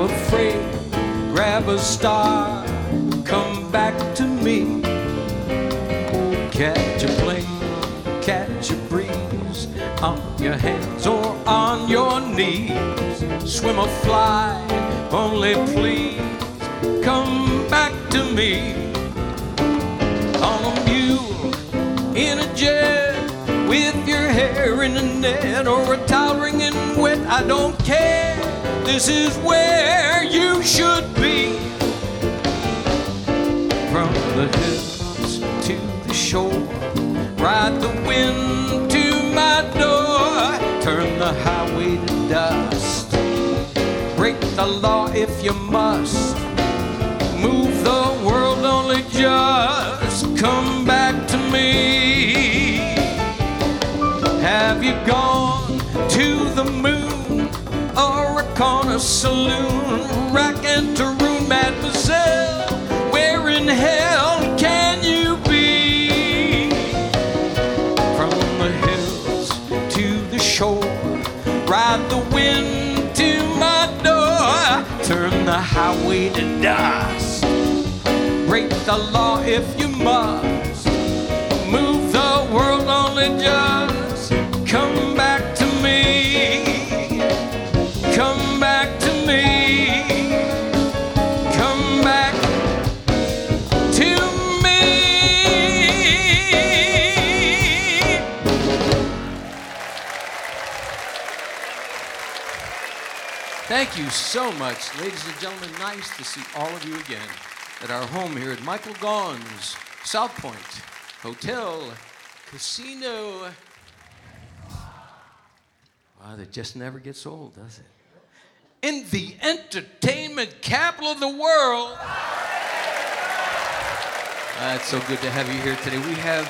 hop a freight, grab a star, come back to me. Catch a plane, catch a breeze on your hands or on your knees. Swim or fly, only please come back to me on a mule in a jet with your hair in a net or a towel wet. I don't care. This is where the law if you must. Move the world only just. Come back to me. Have you gone to the moon or a corner saloon the highway to dust. Break the law if you must. Move the world only just Thank you so much, ladies and gentlemen. Nice to see all of you again at our home here at Michael Gaughan's South Point Hotel Casino. Wow, that just never gets old, does it? In the entertainment capital of the world. Uh, it's so good to have you here today. We have,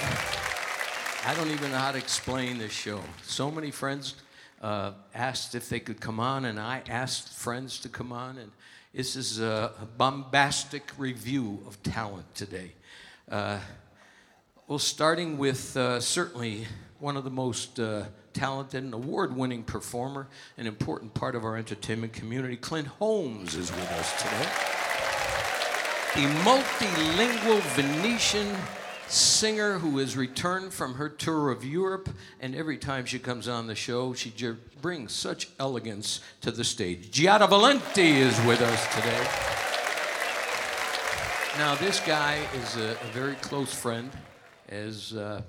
I don't even know how to explain this show. So many friends uh, asked if they could come on, and I asked friends to come on, and this is a, bombastic review of talent today. Uh, well, starting with uh, certainly one of the most uh, talented and award winning performer, an important part of our entertainment community, Clint Holmes is with us today. The multilingual Venetian singer who has returned from her tour of Europe, and every time she comes on the show, she brings such elegance to the stage. Giada Valenti is with us today. Now, this guy is a, a very close friend, as uh,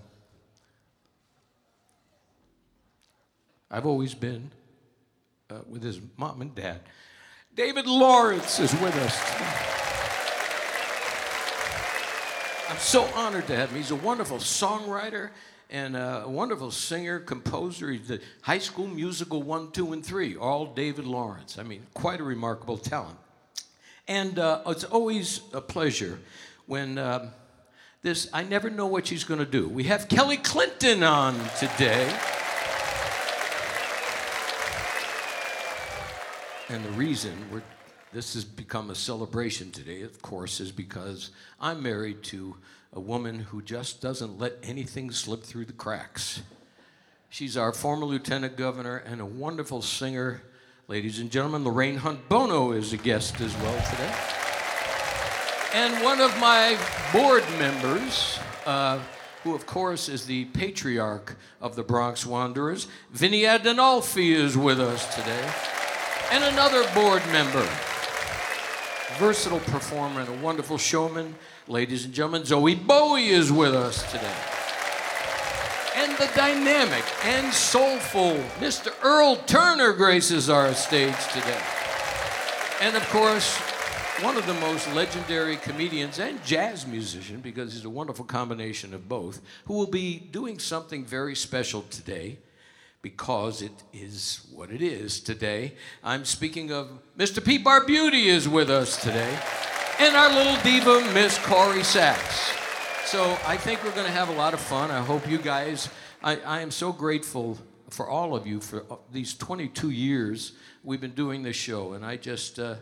I've always been uh, with his mom and dad. David Lawrence is with us today. I'm so honored to have him. He's a wonderful songwriter and a wonderful singer, composer. He's the High School Musical 1, 2, and 3, all David Lawrence. I mean, quite a remarkable talent. And uh, it's always a pleasure when um, this, I never know what she's going to do. We have Kelly Clinton on today. And the reason we're, this has become a celebration today, of course, is because I'm married to a woman who just doesn't let anything slip through the cracks. She's our former lieutenant governor and a wonderful singer. Ladies and gentlemen, Lorraine Hunt Bono is a guest as well today. And one of my board members, uh, who of course is the patriarch of the Bronx Wanderers, Vinny Adinolfi is with us today. And another board member, versatile performer and a wonderful showman, ladies and gentlemen, Zowie Bowie is with us today. and the dynamic and soulful Mr. Earl Turner graces our stage today. And of course, one of the most legendary comedians and jazz musician, because he's a wonderful combination of both, who will be doing something very special today because it is what it is today. I'm speaking of Mr. Pete Barbutti is with us today, and our little diva, Miss Corrie Sachs. So I think we're going to have a lot of fun. I hope you guys, I, I am so grateful for all of you for these 22 years we've been doing this show, and I just, uh,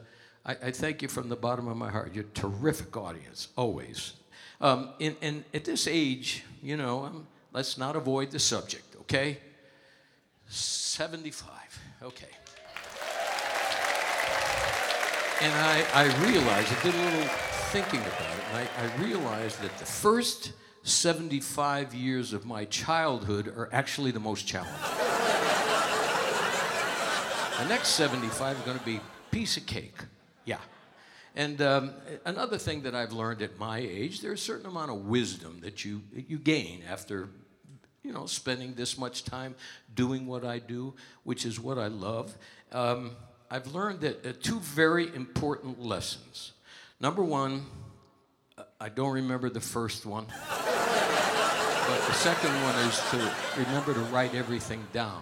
I, I, thank you from the bottom of my heart. You're a terrific audience, always. Um, and, and at this age, you know, um, let's not avoid the subject, okay? 75. Okay. And I, I realized, I did a little thinking about it, and I, I realized that the first 75 years of my childhood are actually the most challenging. the next 75 are going to be piece of cake. Yeah. And um, another thing that I've learned at my age, there's a certain amount of wisdom that you, you gain after you know, spending this much time doing what I do, which is what I love, um, I've learned that uh, two very important lessons. Number one, uh, I don't remember the first one, but the second one is to remember to write everything down.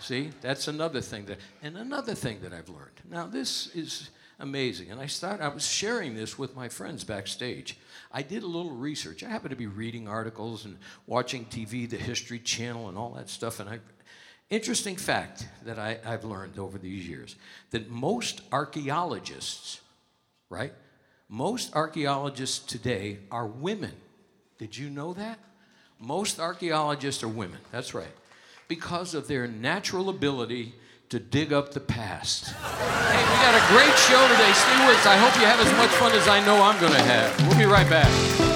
See, that's another thing that, and another thing that I've learned. Now, this is amazing, and I start. I was sharing this with my friends backstage. I did a little research. I happen to be reading articles and watching TV, the History Channel, and all that stuff. And I, interesting fact that I, I've learned over these years that most archaeologists, right? Most archaeologists today are women. Did you know that? Most archaeologists are women. That's right. Because of their natural ability to dig up the past. Hey, we got a great show today. Stay with us. I hope you have as much fun as I know I'm going to have. We'll be right back.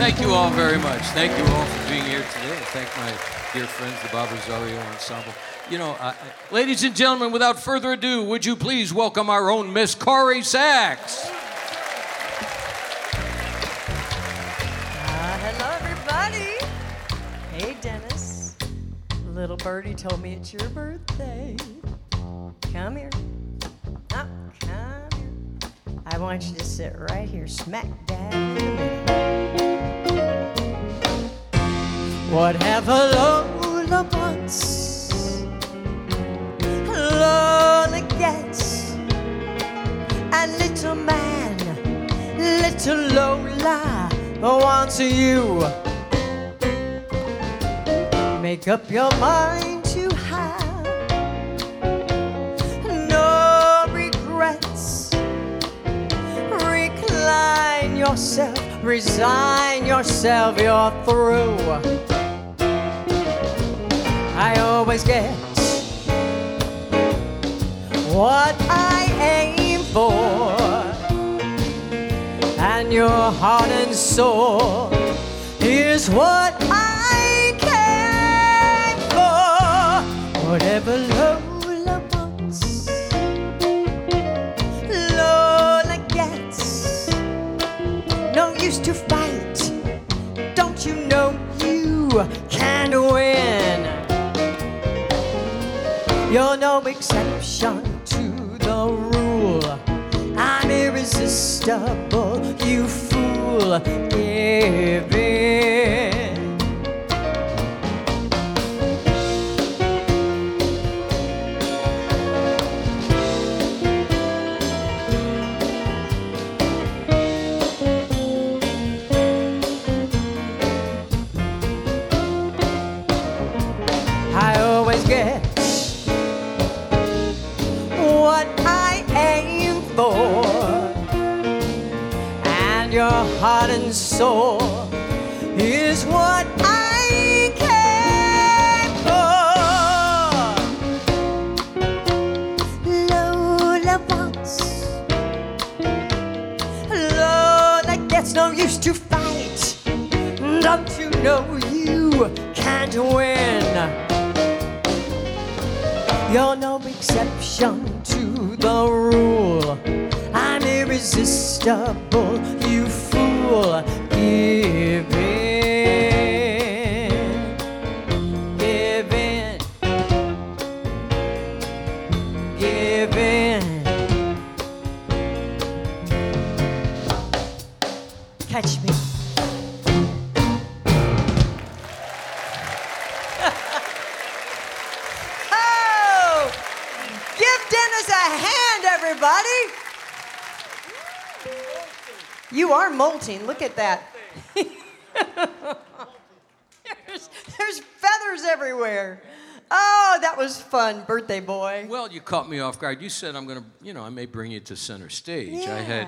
Thank you all very much. Thank you all for being here today. And thank my dear friends, the Bob Rozario Ensemble. You know, I, I, ladies and gentlemen, without further ado, would you please welcome our own Miss Corrie Sachs? Uh, hello, everybody. Hey, Dennis. Little birdie told me it's your birthday. Come here. Oh, come here. I want you to sit right here, smack dab What have a Lola wants, Lola gets, and little man, little Lola wants you make up your mind to have no regrets. Recline yourself, resign yourself, you're through. I always get what I aim for, and your heart and soul is what I came for. Whatever Lola wants, Lola gets. No use to fight, don't you know you can't win? You're no exception to the rule. I'm irresistible, you fool. Give in. Caught me off guard. You said I'm going to, you know, I may bring you to center stage. I had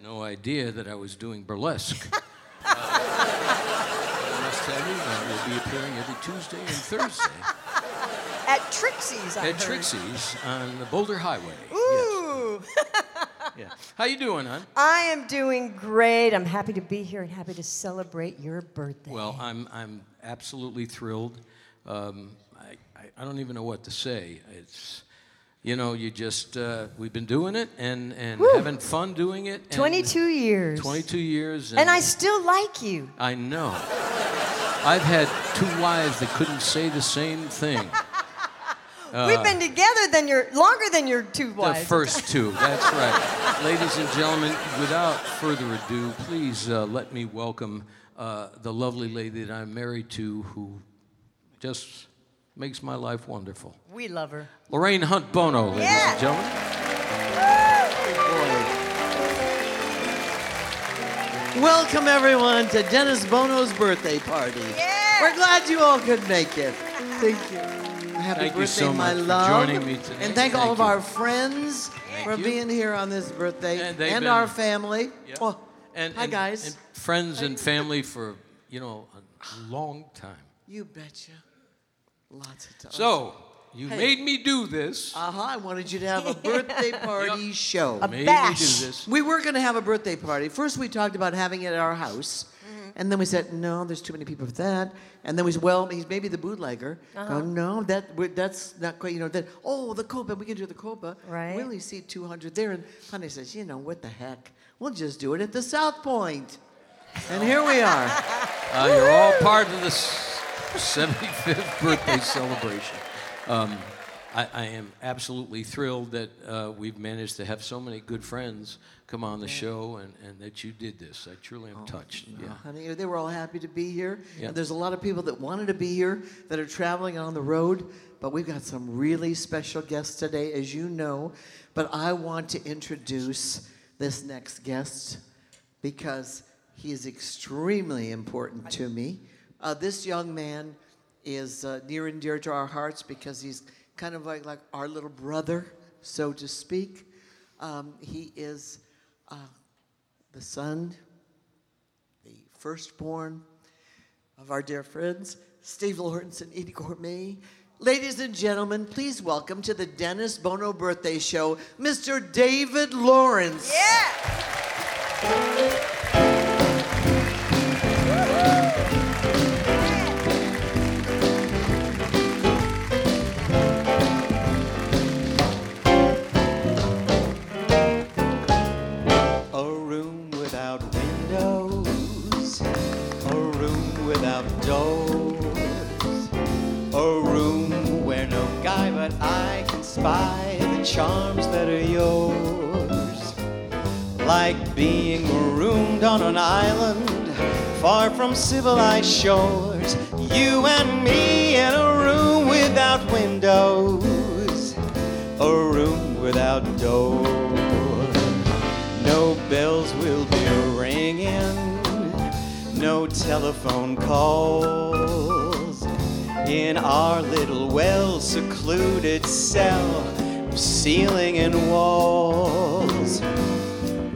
no idea that I was doing burlesque. Uh, I must tell you, I will be appearing every Tuesday and Thursday At Trixie's, I at heard. Trixie's on the Boulder Highway. Ooh. Yes. Yeah. How you doing, hon? I am doing great. I'm happy to be here and happy to celebrate your birthday. Well, I'm I'm absolutely thrilled. Um, I, I I don't even know what to say. It's you know you just uh, we've been doing it and and Woo. having fun doing it. 22 years. 22 years. And I still like you. I know. I've had two wives that couldn't say the same thing. We've been together than your longer than your two wives. The first two, that's right. Ladies and gentlemen, without further ado, please uh, let me welcome uh, the lovely lady that I'm married to who just makes my life wonderful. We love her. Lorraine Hunt Bono, ladies Yeah. and gentlemen. Welcome everyone to Dennis Bono's birthday party. Yeah. We're glad you all could make it. Thank you. Happy Thank you birthday, so my much for love. joining me today. And thank, all Thank of you. our friends for you. being here on this birthday And and, been- our family. Yep. Oh, And, hi and- guys. and friends and family for, you know, a long time. you betcha. Lots of time. So, you Hey. made me do this. uh-huh, I wanted you to have a birthday party show. A made me bash. do this. We were going to have a birthday party. First, we talked about having it at our house. Mm-hmm. And then we said, no, there's too many people for that. And then we said, well, he's maybe the bootlegger. Uh-huh. Oh, no, that we- that's not quite, you know, that, oh, the Copa, we can do the Copa. Right. We only see 200 there. And Honey says, you know, what the heck? We'll just do it at the South Point. And here we are. Uh, you're all part of this 75th birthday celebration. Um, I, I am absolutely thrilled that uh, we've managed to have so many good friends come on the show and, and that you did this. I truly am touched. Yeah. Honey, they were all happy to be here. Yeah. And there's a lot of people that wanted to be here that are traveling on the road. But we've got some really special guests today, as you know. But I want to introduce this next guest because he is extremely important to me. Uh, this young man is uh, near and dear to our hearts because he's kind of like, like our little brother, so to speak. Um, he is uh, the son the firstborn of our dear friends, Steve Lawrence and Eydie Gormé. Ladies and gentlemen, please welcome to the Dennis Bono birthday show, Mr. David Lawrence. Yeah. Charms that are yours. like being marooned on an island far from civilized shores. You and me in a room without windows, a room without doors. No bells will be ringing, no telephone calls. In our little well secluded cell, ceiling and walls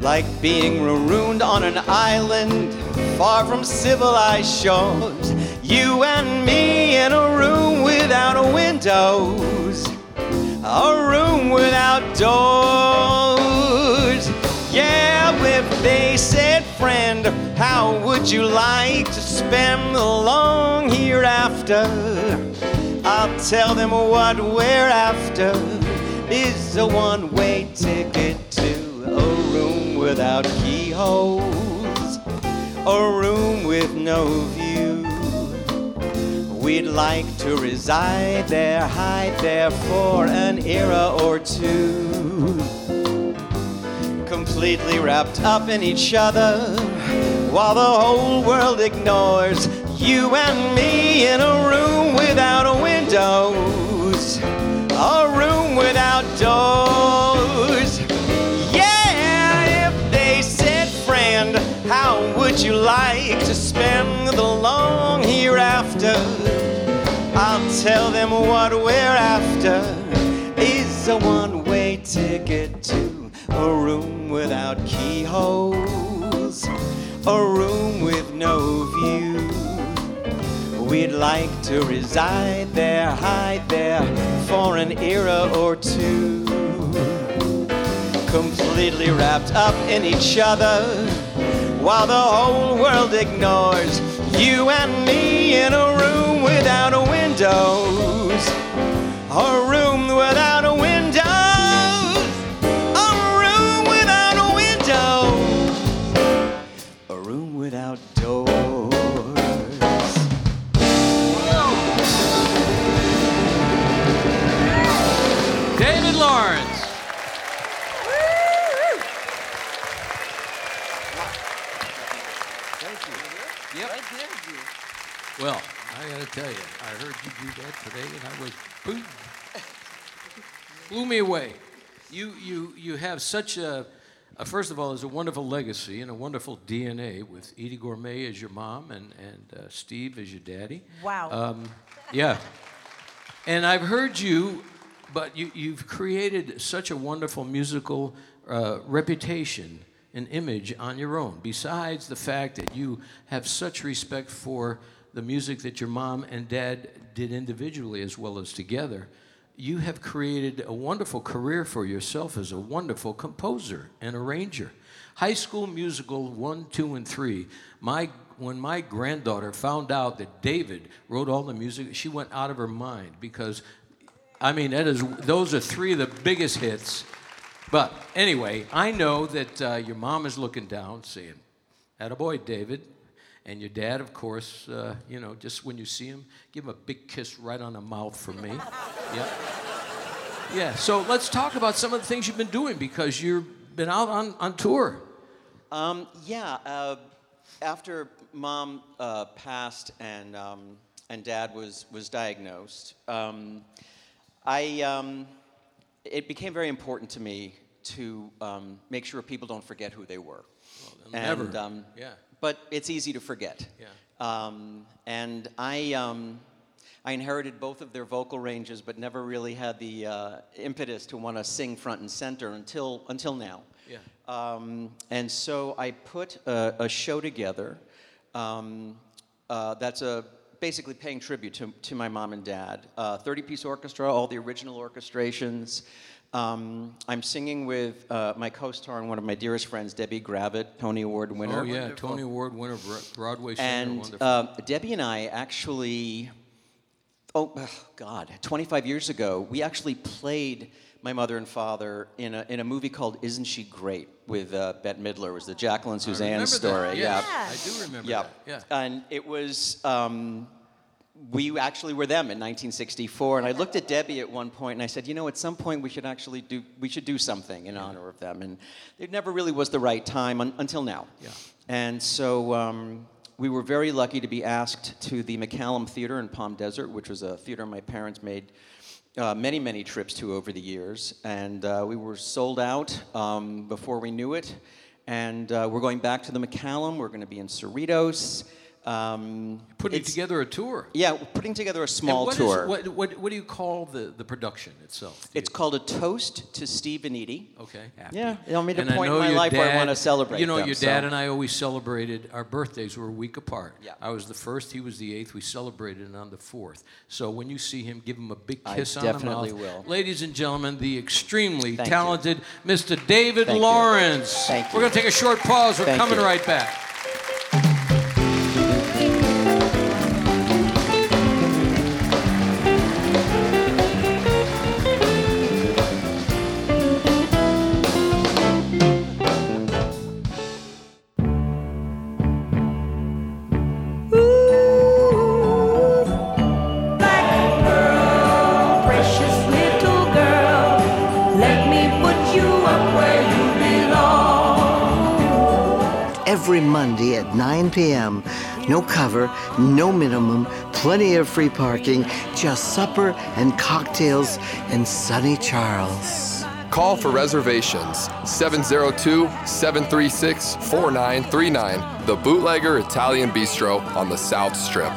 like being marooned on an island far from civilized shores. You and me in a room without windows, a room without doors. Yeah, if they said, friend, how would you like to spend the long hereafter? I'll tell them what we're after is a one way ticket to a room without keyholes, a room with no view. We'd like to reside there, hide there for an era or two. Completely wrapped up in each other while the whole world ignores you and me in a room without windows, a room without doors. Yeah, if they said, friend, how would you like to spend the long hereafter? I'll tell them what we're after is a one way ticket to a room without keyholes, a room with no view. We'd like to reside there, hide there for an era or two. Completely wrapped up in each other while the whole world ignores you and me in a room without windows. A room without do that today, and I was boom, blew me away. You you you have such a, a first of all, is a wonderful legacy and a wonderful DNA with Eydie Gormé as your mom and and uh, Steve as your daddy. Wow. Um, yeah. And I've heard you, but you, you've created such a wonderful musical uh, reputation and image on your own. Besides the fact that you have such respect for the music that your mom and dad did individually as well as together, you have created a wonderful career for yourself as a wonderful composer and arranger. High School Musical 1, 2, and 3. My, when my granddaughter found out that David wrote all the music, she went out of her mind because, I mean, that is, those are three of the biggest hits. But anyway, I know that uh, your mom is looking down saying, Attaboy, David. And your dad, of course, uh, you know, just when you see him, give him a big kiss right on the mouth from me. yeah. Yeah, so let's talk about some of the things you've been doing because you've been out on, on tour. Um, yeah, uh, after mom uh, passed and, um, and dad was, was diagnosed, um, I, um, it became very important to me to um, make sure people don't forget who they were. never. And, um, Yeah. But it's easy to forget. Yeah. Um, and I, um, I inherited both of their vocal ranges, but never really had the uh, impetus to want to sing front and center until, until now. Yeah. Um, and so I put a, a show together um, uh, that's a, basically paying tribute to, to my mom and dad. 30 piece orchestra, all the original orchestrations. Um, I'm singing with uh, my co star and one of my dearest friends, Debbie Gravitte, Tony Award winner. Oh, yeah, Tony Award winner, Broadway singer, And uh, Debbie and I actually, oh ugh, God, 25 years ago, we actually played my mother and father in a, in a movie called Isn't She Great with uh, Bette Midler. It was the Jacqueline I Susann story. That. Yeah. Yes, I do remember Yeah. that. Yeah. And it was, um, we actually were them in 1964. And I looked at Debbie at one point and I said, you know, at some point we should actually do, we should do something in honor of them. And it never really was the right time un- until now. Yeah. And so um, we were very lucky to be asked to the McCallum Theater in Palm Desert, which was a theater my parents made uh, many, many trips to over the years. And uh, we were sold out um, before we knew it. And uh, we're going back to the McCallum. We're going to be in Cerritos. Um, Putting together a tour. Yeah, putting together a small what is- tour. what, what, what do you call the, the production itself? Do It's you- called A Toast to Steve and Edie. Okay. Happy. Yeah, you I a And I point in my life where I wanna celebrate You know, them, your dad so- and I always celebrated our birthdays were a week apart. Yeah. I was the first, he was the eighth. We celebrated it on the fourth. So when you see him, give him a big I kiss on definitely the mouth. will. Ladies and gentlemen, the extremely Thank you. talented Mr. David Thank you. Lawrence. Thank you. We're going to take a short pause. We're Thank coming you. right back. p.m. No cover, no minimum, plenty of free parking, just supper and cocktails and Sonny Charles. Call for reservations 702 736 4939, the Bootlegger Italian Bistro on the South Strip.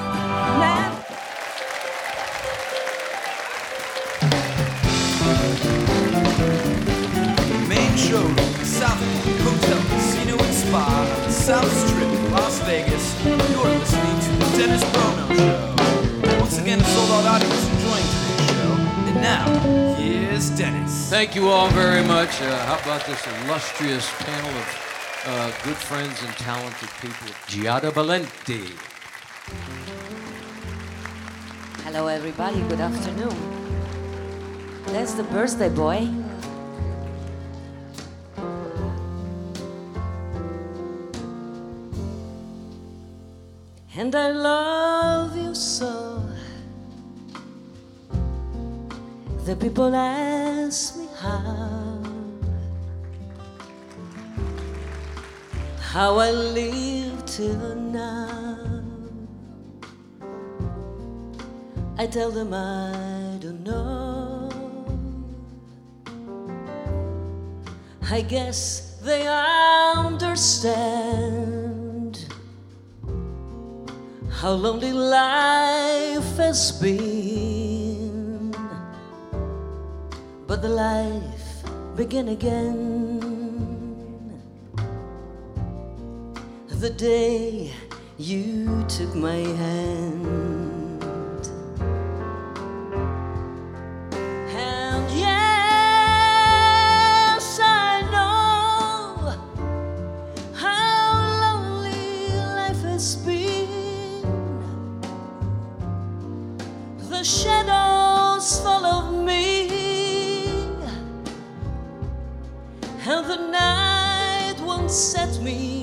Now, Dennis. Thank you all very much. Uh, how about this illustrious panel of uh, good friends and talented people? Giada Valenti. Hello, everybody. Good afternoon. That's the birthday boy. And I love you so. The people ask me how. How I live till now. I tell them I don't know. I guess they understand how lonely life has been. But the life begin again. The day you took my hand. Set me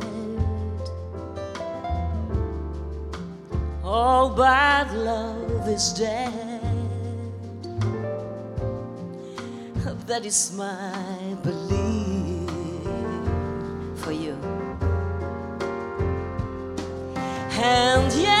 all but love is dead. That is my belief for you. And yeah.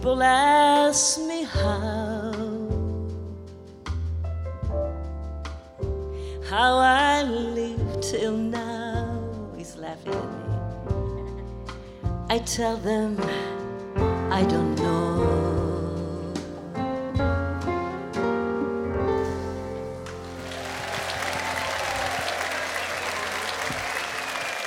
People ask me how, how I live till now. He's laughing at me. I tell them I don't know.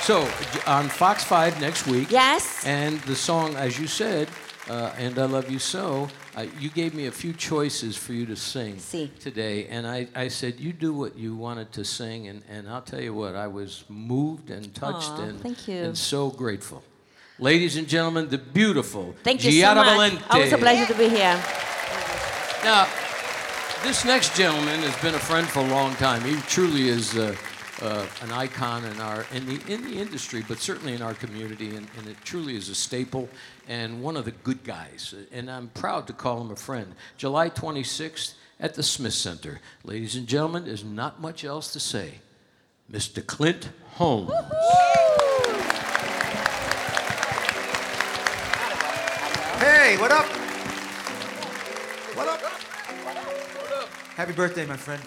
So, on Fox 5 next week. Yes. And the song, as you said, uh, And I Love You So, uh, you gave me a few choices for you to sing Si. today. And I, I said, You do what you wanted to sing. And, and I'll tell you what, I was moved and touched Aw, and, thank you. and so grateful. Ladies and gentlemen, the beautiful Thank you so Giada much. Valenti. Always a pleasure to be here. Now, this next gentleman has been a friend for a long time. He truly is uh, uh, an icon in our in the in the industry, but certainly in our community, and, and it truly is a staple and one of the good guys. And I'm proud to call him a friend. July 26th at the Smith Center, ladies and gentlemen. There's not much else to say. Mr. Clint Holmes. Hey, what up? What up? Happy birthday, my friend.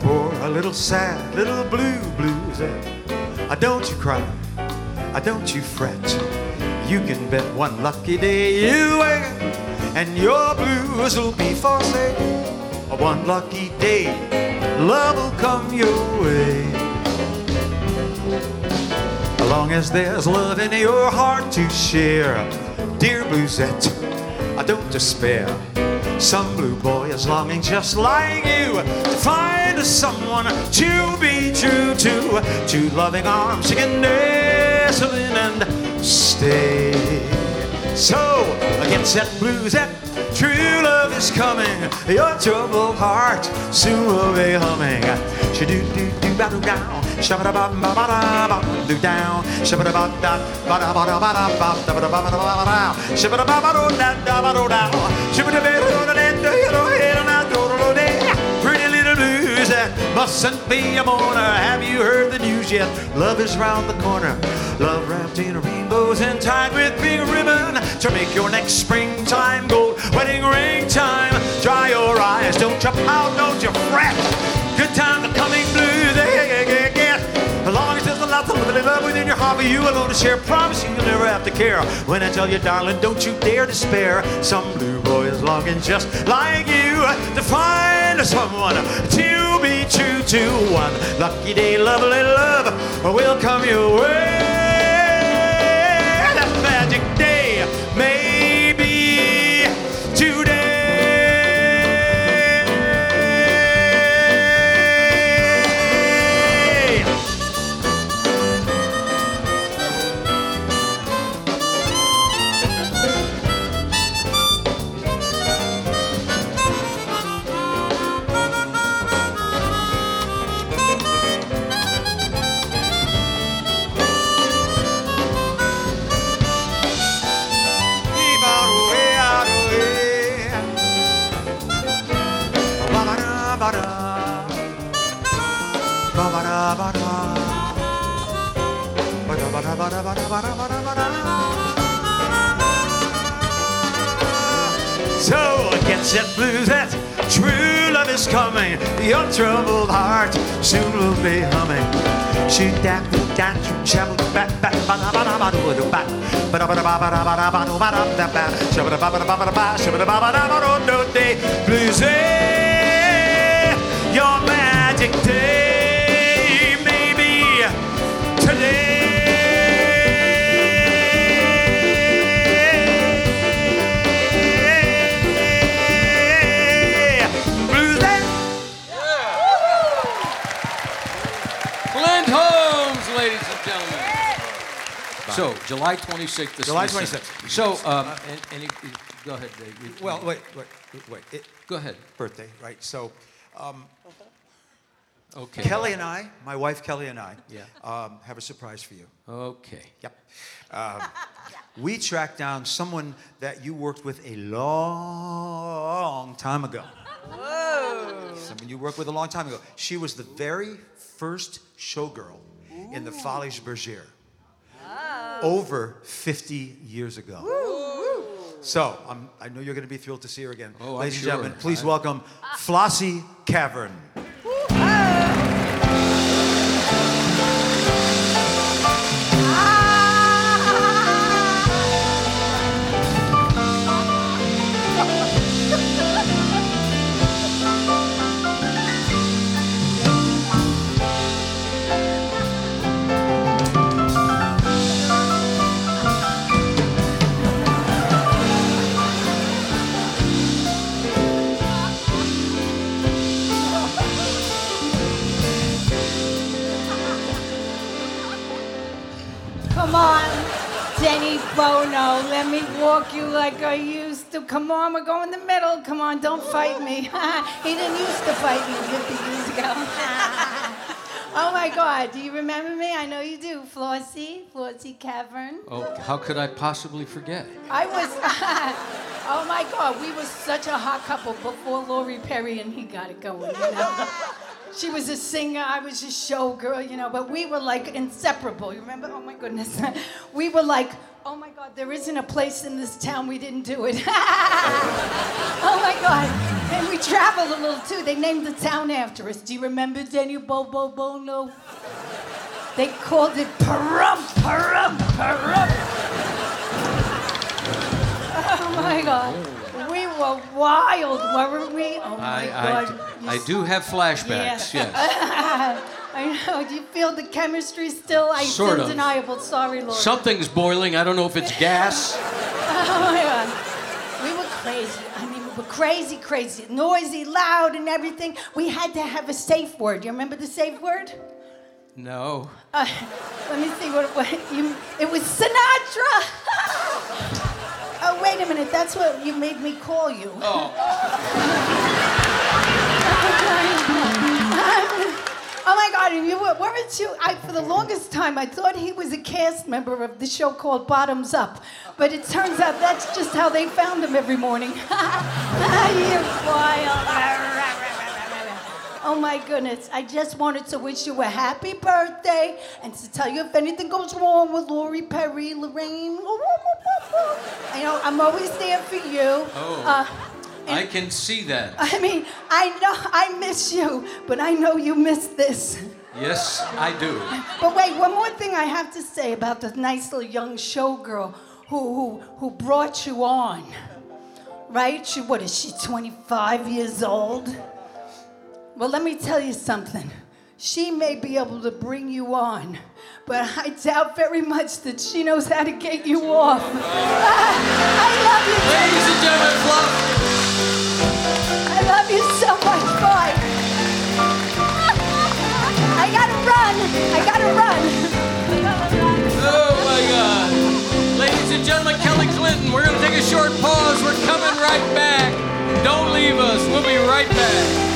Poor a little sad, little blue blues. Uh, don't you cry, uh, don't you fret. You can bet one lucky day you wake and your blues will be for sale. One lucky day, love will come your way. Long as there's love in your heart to share, dear Bluesette, I don't despair. Some blue boy is longing just like you to find someone to be true to. Two loving arms she can nestle in and stay. So against that Bluesette, true love is coming. Your troubled heart soon will be humming. She do do do ba do down, shabba da ba ba ba da ba do down, shabba da ba da ba da ba da ba da ba da ba da ba da ba da, shabba da ba ba do da da ba do down, shabba da ba do da da da head and I do do do Pretty little blues mustn't be a mourner. Have you heard the news yet? Love is round the corner. Love wrapped in rainbows and tied with big ribbon to make your next springtime gold. Wedding ring time. Dry your eyes. Don't you pout, don't you fret. Good times are coming blue. As long as there's a lot of love within your heart for you alone to share, promise you you'll never have to care. When I tell you, darling, don't you dare despair. Some blue boy is longing just like you to find someone to be true to. One lucky day, lovely love will come your way. That magic day may be humming. She dap the dance, shabba bat bat, ba da ba da ba do do ba, ba da ba da ba ba da ba da ba do ba da ba da ba, ba da ba da ba da ba, shabba da ba da ba do do. July 26th. this July is- 26th. So, um, and, and you- you- go ahead, Dave. You- Well, wait, wait, wait. It, Go ahead. birthday, right? So, um, Okay. Kelly and I, my wife Kelly and I, Yeah. um, have a surprise for you. Okay. Yep. Um, we tracked down someone that you worked with a long time ago. Whoa. Someone you worked with a long time ago. She was the very first showgirl in the Folies Bergère. Over 50 years ago. So um, I know you're going to be thrilled to see her again. Oh, I'm Ladies sure. and gentlemen, please I- welcome Flossie Cavern. Bono. Let me walk you like I used to. Come on, we're going in the middle. Come on, don't fight me. he didn't used to fight me 50 years ago. oh my God, do you remember me? I know you do. Flossie, Flossie Cavern. Oh, how could I possibly forget? I was, oh my God, we were such a hot couple before Lori Perry and he got it going, you know. She was a singer, I was a showgirl, you know, but we were like inseparable. You remember? Oh my goodness. We were like, oh my God, there isn't a place in this town we didn't do it. oh my God. And we traveled a little too. They named the town after us. Do you remember Daniel Bobo Bono? They called it Parum, Parum, Parum. Oh my God. We were wild, weren't we? Oh my I, God. I, I do have flashbacks, Yeah. yes. I know. Do you feel the chemistry still? I, it's Sort of. undeniable. Sorry, Lord. Something's boiling. I don't know if it's gas. Oh my God. We were crazy. I mean, we were crazy, crazy, noisy, loud, and everything. We had to have a safe word. You remember the safe word? No. Uh, let me see what it was. You, it was Sinatra. oh, wait a minute. That's what you made me call you. Oh my God! You were, weren't you? I, for the longest time, I thought he was a cast member of the show called Bottoms Up, but it turns out that's just how they found him every morning. you wild! Oh my goodness! I just wanted to wish you a happy birthday and to tell you if anything goes wrong with Lori Perry, Lorraine. You know, I'm always there for you. Oh. Uh, I can see that. I mean, I know I miss you, but I know you miss this. Yes, I do. But wait, one more thing I have to say about the nice little young showgirl who who who brought you on. Right? She what is she, 25 years old? Well, let me tell you something. She may be able to bring you on, but I doubt very much that she knows how to get you off. I love you. Ladies and gentlemen, Fluff. I love you so much. Bye. I gotta run. I gotta run. Oh my God. Ladies and gentlemen, Kelly Clinton, we're to take a short pause. We're coming right back. Don't leave us. We'll be right back.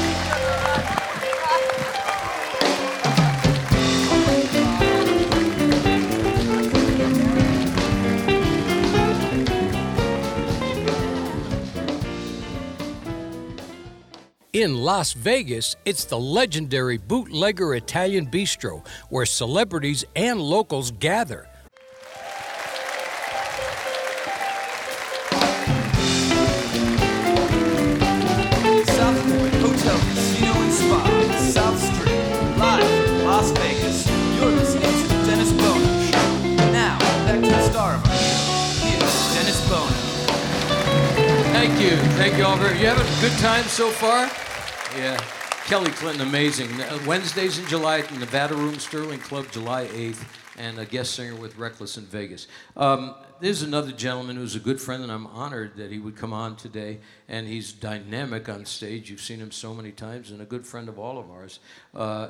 In Las Vegas, it's the legendary Bootlegger Italian Bistro, where celebrities and locals gather. South Point Hotel, Casino, and Spa, South Street, live Las Vegas. You're listening to the Dennis Bono Show. Now, back to the star of our show. Here's Dennis Bono. Thank you. Thank you all very You having a good time so far? Yeah. Kelly Clinton, amazing. Uh, Wednesdays in July at the Nevada Room Sterling Club, July 8th, and a guest singer with Reckless in Vegas. Um, there's another gentleman who's a good friend, and I'm honored that he would come on today. And he's dynamic on stage. You've seen him so many times, and a good friend of all of ours. Uh,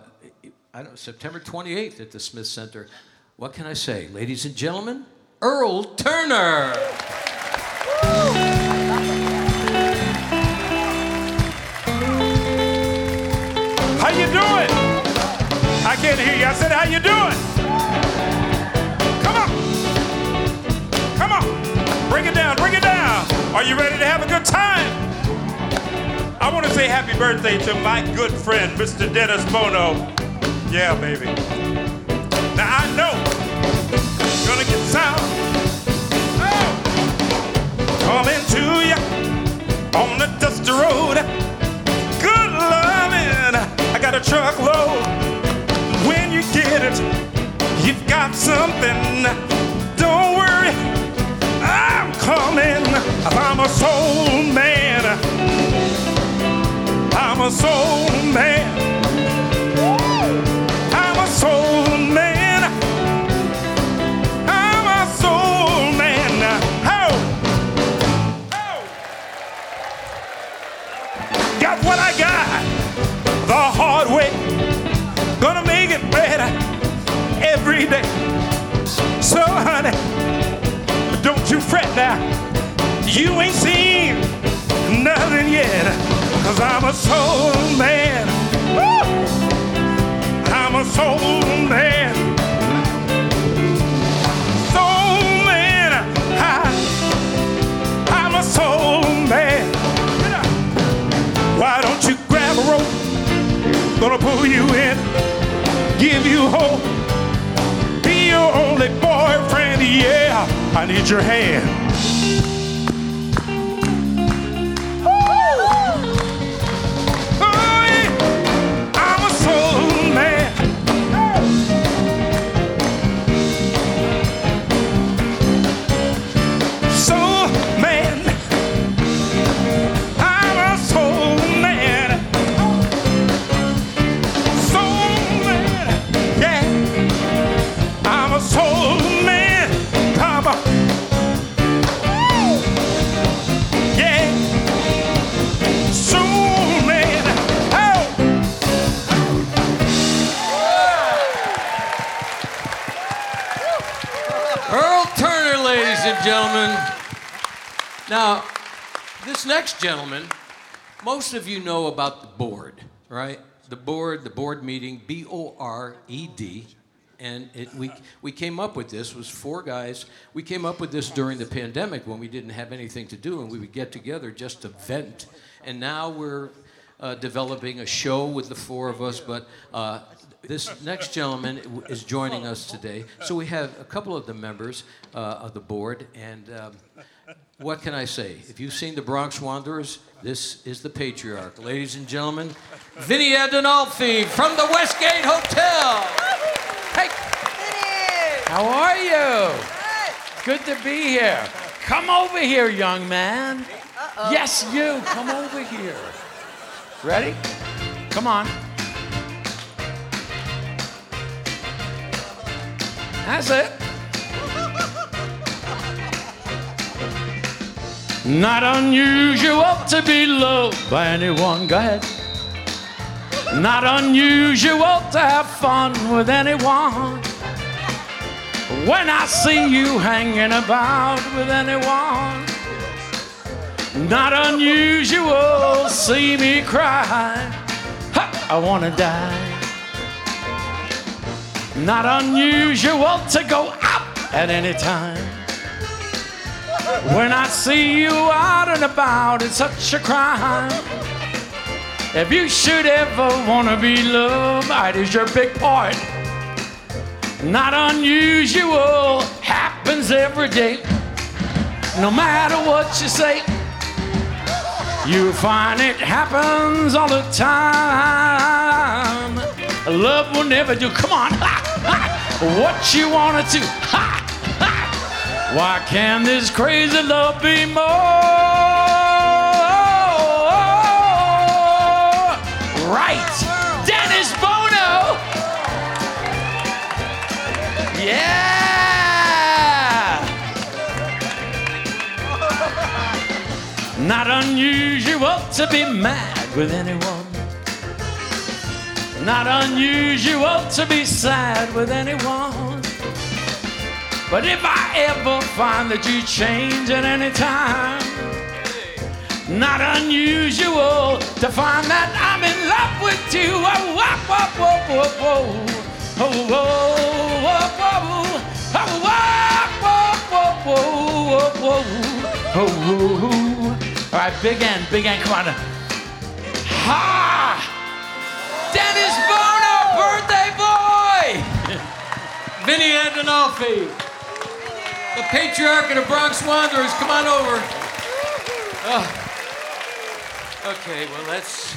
September 28th at the Smith Center. What can I say? Ladies and gentlemen, Earl Turner. How you doing? I can't hear you. I said, how you doing? Come on. Come on. Bring it down. Bring it down. Are you ready to have a good time? I want to say happy birthday to my good friend, Mr. Dennis Bono. Yeah, baby. Now I know gonna get sound. Oh. Coming to you on the dusty road. Got a truckload. When you get it, you've got something. Don't worry, I'm coming. I'm a soul man. I'm a soul man. You ain't seen nothing yet. Cause I'm a soul man. Woo! I'm a soul man. Soul man. I, I'm a soul man. Why don't you grab a rope? Gonna pull you in, give you hope. Be your only boyfriend, yeah. I need your hand. Now, this next gentleman, most of you know about the board, right? The board, the board meeting, B O R E D. And it, we, we came up with this, was four guys. We came up with this during the pandemic when we didn't have anything to do and we would get together just to vent. And now we're uh, developing a show with the four of us, but uh, this next gentleman is joining us today. So we have a couple of the members uh, of the board, and um, what can I say? If you've seen the Bronx Wanderers, this is the patriarch. Ladies and gentlemen, Vinny Adinolfi from the Westgate Hotel. Hey. How are you? Good to be here. Come over here, young man. Yes, you. Come over here. Ready? Come on. That's it. Not unusual to be loved by anyone. Go ahead. Not unusual to have fun with anyone. When I see you hanging about with anyone, not unusual see me cry. Ha, I wanna die. Not unusual to go out at any time. When I see you out and about, it's such a crime. If you should ever wanna be loved, it is your big part. Not unusual, happens every day. No matter what you say, you find it happens all the time. Love will never do. Come on, ha, ha, what you wanna do. Ha. Why can this crazy love be more? Right, Dennis Bono. Yeah. Not unusual to be mad with anyone. Not unusual to be sad with anyone. But if I ever find that you change at any time, not unusual to find that I'm in love with you. Oh, whoa, whoa, whoa, whoa, whoa. Oh, whoa, whoa, whoa. Oh, whoa, whoa, whoa, whoa, whoa. Oh, whoa. All right, big end, big end, come on. Ha! Dennis Bono, birthday boy! Vinny Adinolfi, the patriarch of the Bronx Wanderers, come on over. Oh. Okay, well, let's.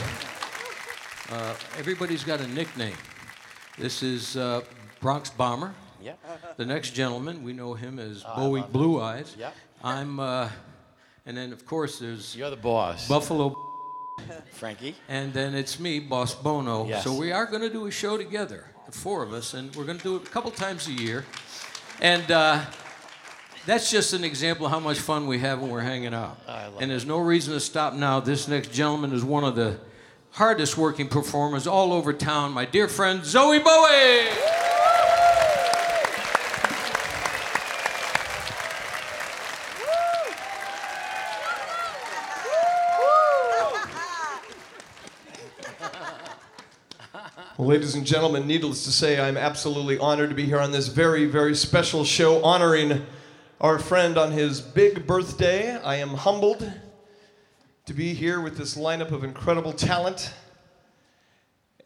Uh, everybody's got a nickname. This is uh, Bronx Bomber. Yeah. The next gentleman, we know him as I Bowie love him. Blue Eyes. Yeah. I'm, uh, and then of course there's. You're the boss. Buffalo. Frankie. And then it's me, Boss Bono. Yes. So we are going to do a show together, the four of us, and we're going to do it a couple times a year. And uh, that's just an example of how much fun we have when we're hanging out. and there's no reason to stop now. This next gentleman is one of the hardest working performers all over town, my dear friend Zowie Bowie. Well, ladies and gentlemen, needless to say, I'm absolutely honored to be here on this very, very special show honoring our friend on his big birthday. I am humbled to be here with this lineup of incredible talent.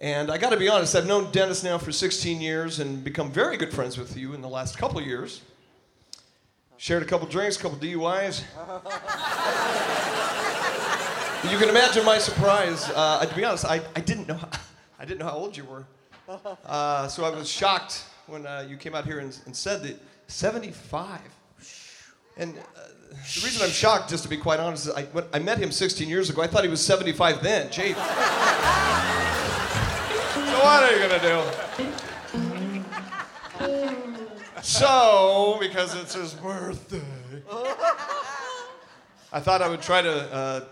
And I got to be honest, I've known Dennis now for 16 years and become very good friends with you in the last couple years. Shared a couple drinks, a couple DUIs. you can imagine my surprise. Uh, to be honest, I, I didn't know. I didn't know how old you were. Uh, so I was shocked when uh, you came out here and, and said that 75. And uh, the reason I'm shocked, just to be quite honest, is I, I met him 16 years ago. I thought he was 75 then. Gee. so what are you gonna do? So, because it's his birthday, I thought I would try to uh,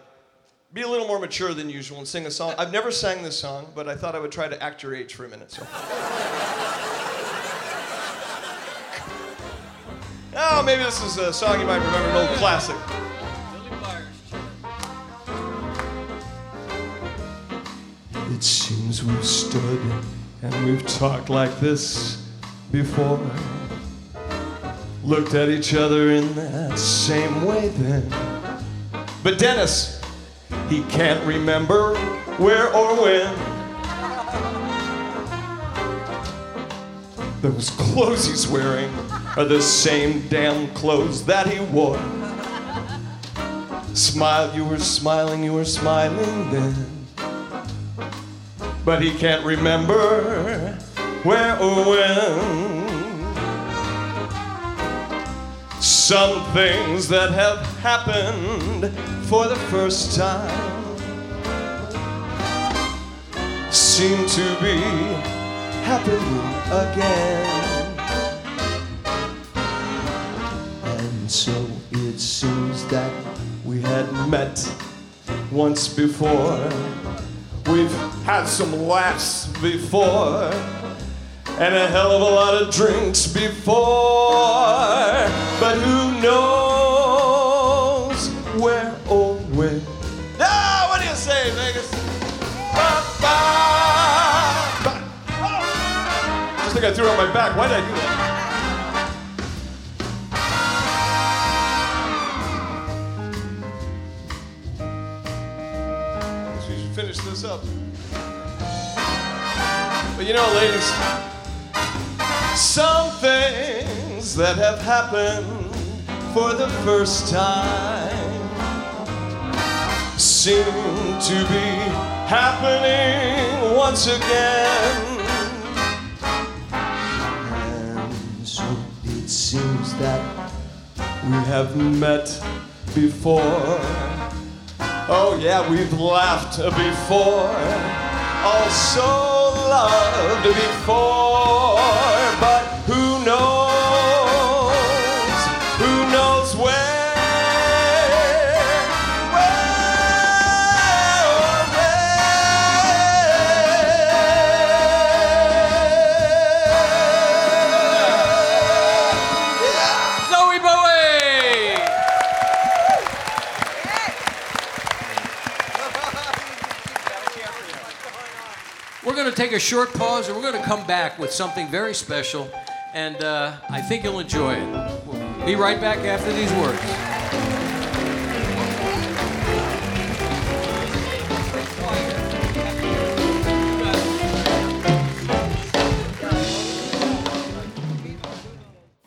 be a little more mature than usual and sing a song. I've never sang this song, but I thought I would try to act your age for a minute. So. Oh, maybe this is a song you might remember, an old classic. It seems we've stood and we've talked like this before. Looked at each other in that same way then. But Dennis, he can't remember where or when. Those clothes he's wearing are the same damn clothes that he wore. Smile, you were smiling, you were smiling then. But he can't remember where or when. Some things that have happened for the first time seem to be happening again. Had met once before. We've had some laughs before, and a hell of a lot of drinks before. But who knows where or when? Ah, what do you say, Vegas? Oh. Just think I threw on my back. Why did I do that? But you know, ladies, some things that have happened for the first time seem to be happening once again. And so it seems that we have met before. Oh, yeah, we've laughed before, oh, also loved before, take a short pause and we're going to come back with something very special, and uh, I think you'll enjoy it. We'll be right back after these words.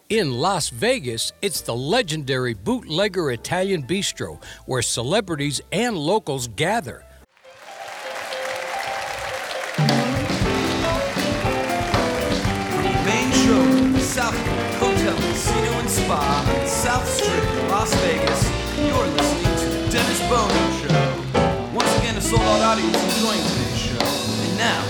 In Las Vegas, it's the legendary Bootlegger Italian Bistro, where celebrities and locals gather. Audience today's show. And now,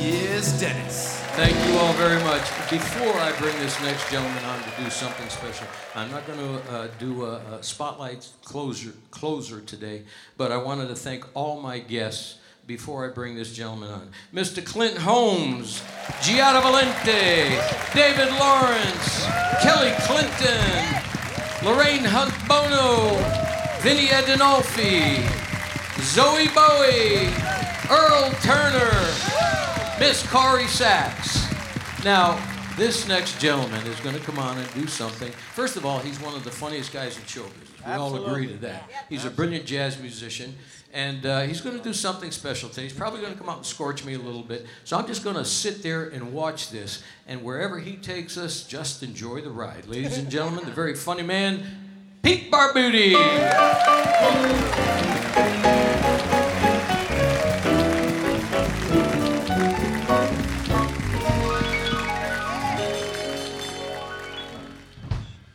here's Dennis. Thank you all very much. Before I bring this next gentleman on to do something special, I'm not going to uh, do a, a spotlight closer, closer today, but I wanted to thank all my guests before I bring this gentleman on. Mr. Clint Holmes, Giada Valenti, David Lawrence, Kelly Clinton, Lorraine Hunt Bono, Vinny Adinolfi, Zowie Bowie, Earl Turner, Miss Corrie Sachs. Now, this next gentleman is going to come on and do something. First of all, he's one of the funniest guys in show business. We all agree to that. He's a brilliant jazz musician, and uh, he's going to do something special today. He's probably going to come out and scorch me a little bit. So I'm just going to sit there and watch this, and wherever he takes us, just enjoy the ride. Ladies and gentlemen, the very funny man, Pete Barbutti.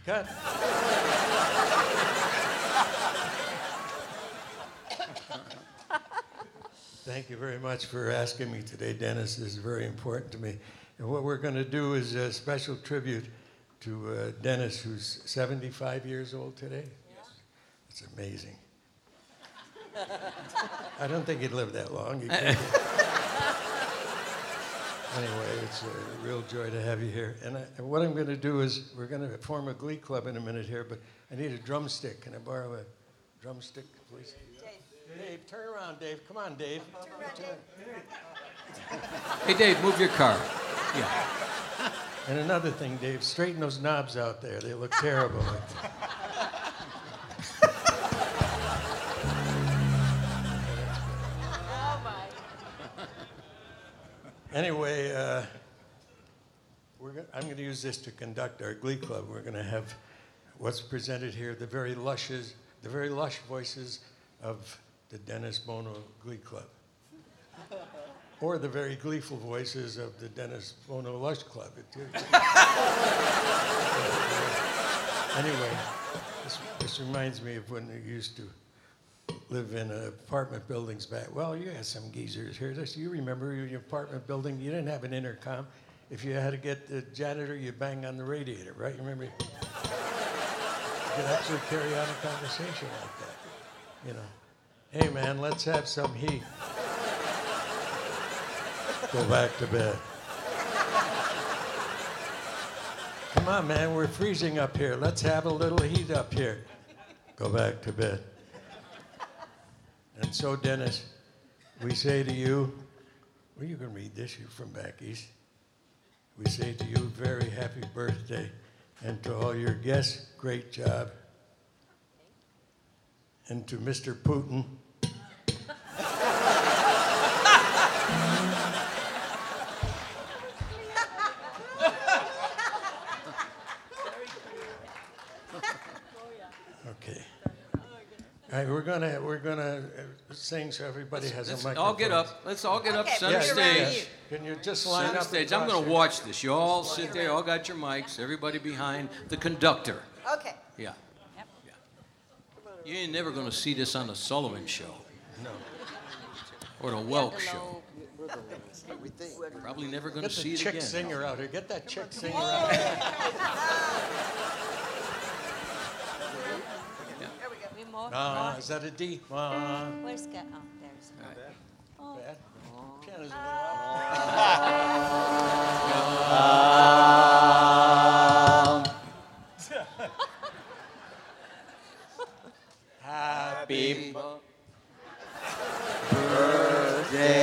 Cut. Thank you very much for asking me today, Dennis. This is very important to me. And what we're going to do is a special tribute to uh, Dennis, who's 75 years old today. It's amazing. I don't think he'd live that long. Anyway, it's a real joy to have you here. And, I, and what I'm going to do is we're going to form a glee club in a minute here, but I need a drumstick. Can I borrow a drumstick, please? Dave, turn around, Dave. Come on, Dave. Turn around, Dave. Hey, Dave, move your car. Yeah. And another thing, Dave, straighten those knobs out there. They look terrible. anyway, uh, we're go- I'm going to use this to conduct our glee club. We're going to have what's presented here, the very lushes, the very lush voices of the Dennis Bono Glee Club. Or the very gleeful voices of the Dennis Bono Lush Club. Anyway, this, this reminds me of when we used to live in apartment buildings back. Well, you had some geezers here. This, you remember your apartment building, you didn't have an intercom. If you had to get the janitor, you bang on the radiator, right? You remember? You could actually carry on a conversation like that. You know, hey man, let's have some heat. Go back to bed. Come on, man, we're freezing up here. Let's have a little heat up here. Go back to bed. And so, Dennis, we say to you, well, you can read this, you're from back east. We say to you, very happy birthday. And to all your guests, great job. And to Mr. Putin, right, we're gonna we're gonna uh, sing so everybody has a mic. Let's a microphone. all get up. Let's all get up Okay, center we'll be around stage. you. Can you just line Center up stage. I'm gonna watch this. You all sit there. All got your mics. Everybody behind the conductor. Okay. Yeah. Yep. Yeah. You ain't never going to see this on the Sullivan Show. No. Or the Welk Show. Probably never gonna the see it again. Get the chick singer out here. Get that chick singer out here. We more. Ah, is that a D? Ah. Where's Scott? Oh, there's. Oh. Bad. Piano's a Happy birthday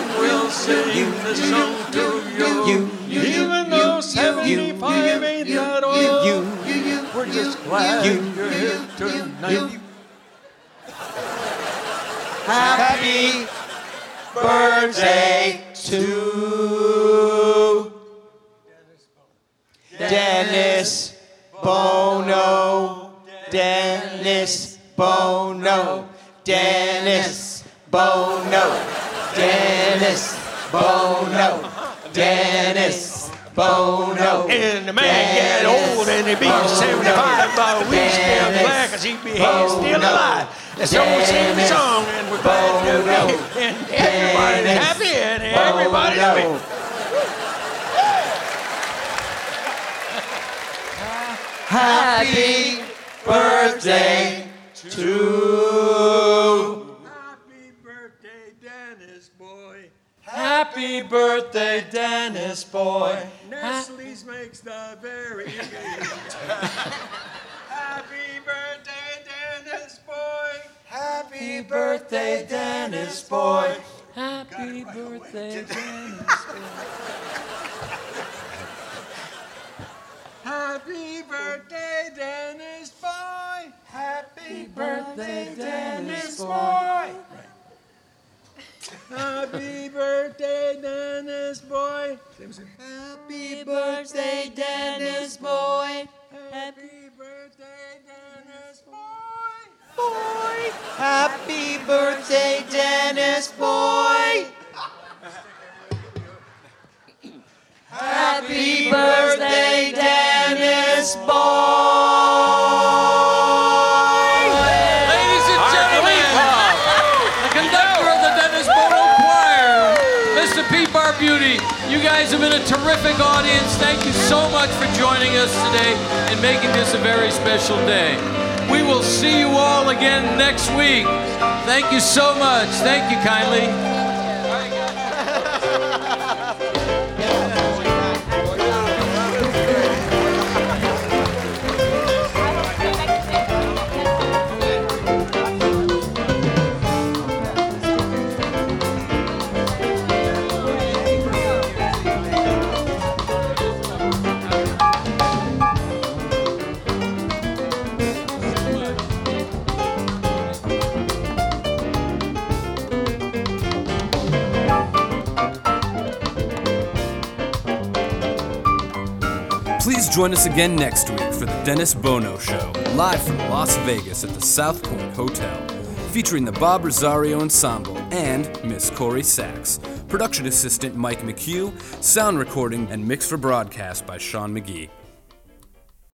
Bono. Dennis Bono. And the man get old and he be 75, but we still glad because he be still alive. And so we sing the song and we're glad to be. And everybody's happy and everybody's happy. Happy birthday to Happy birthday, Dennis boy. Nestle's makes the very Happy birthday, Dennis boy. Happy birthday, Dennis boy. Happy birthday, Dennis. Happy birthday, Dennis boy. Happy birthday, Dennis boy. Happy birthday, Dennis boy. Happy birthday, Dennis boy. Happy birthday, Dennis boy. Boy. Happy birthday, Dennis boy. Happy birthday, Dennis boy. Terrific audience. Thank you so much for joining us today and making this a very special day. We will see you all again next week. Thank you so much. Thank you kindly. Join us again next week for the Dennis Bono Show, live from Las Vegas at the South Point Hotel, featuring the Bob Rozario Ensemble and Miss Corrie Sachs. Production assistant Mike McHugh, sound recording and mix for broadcast by Sean McGee.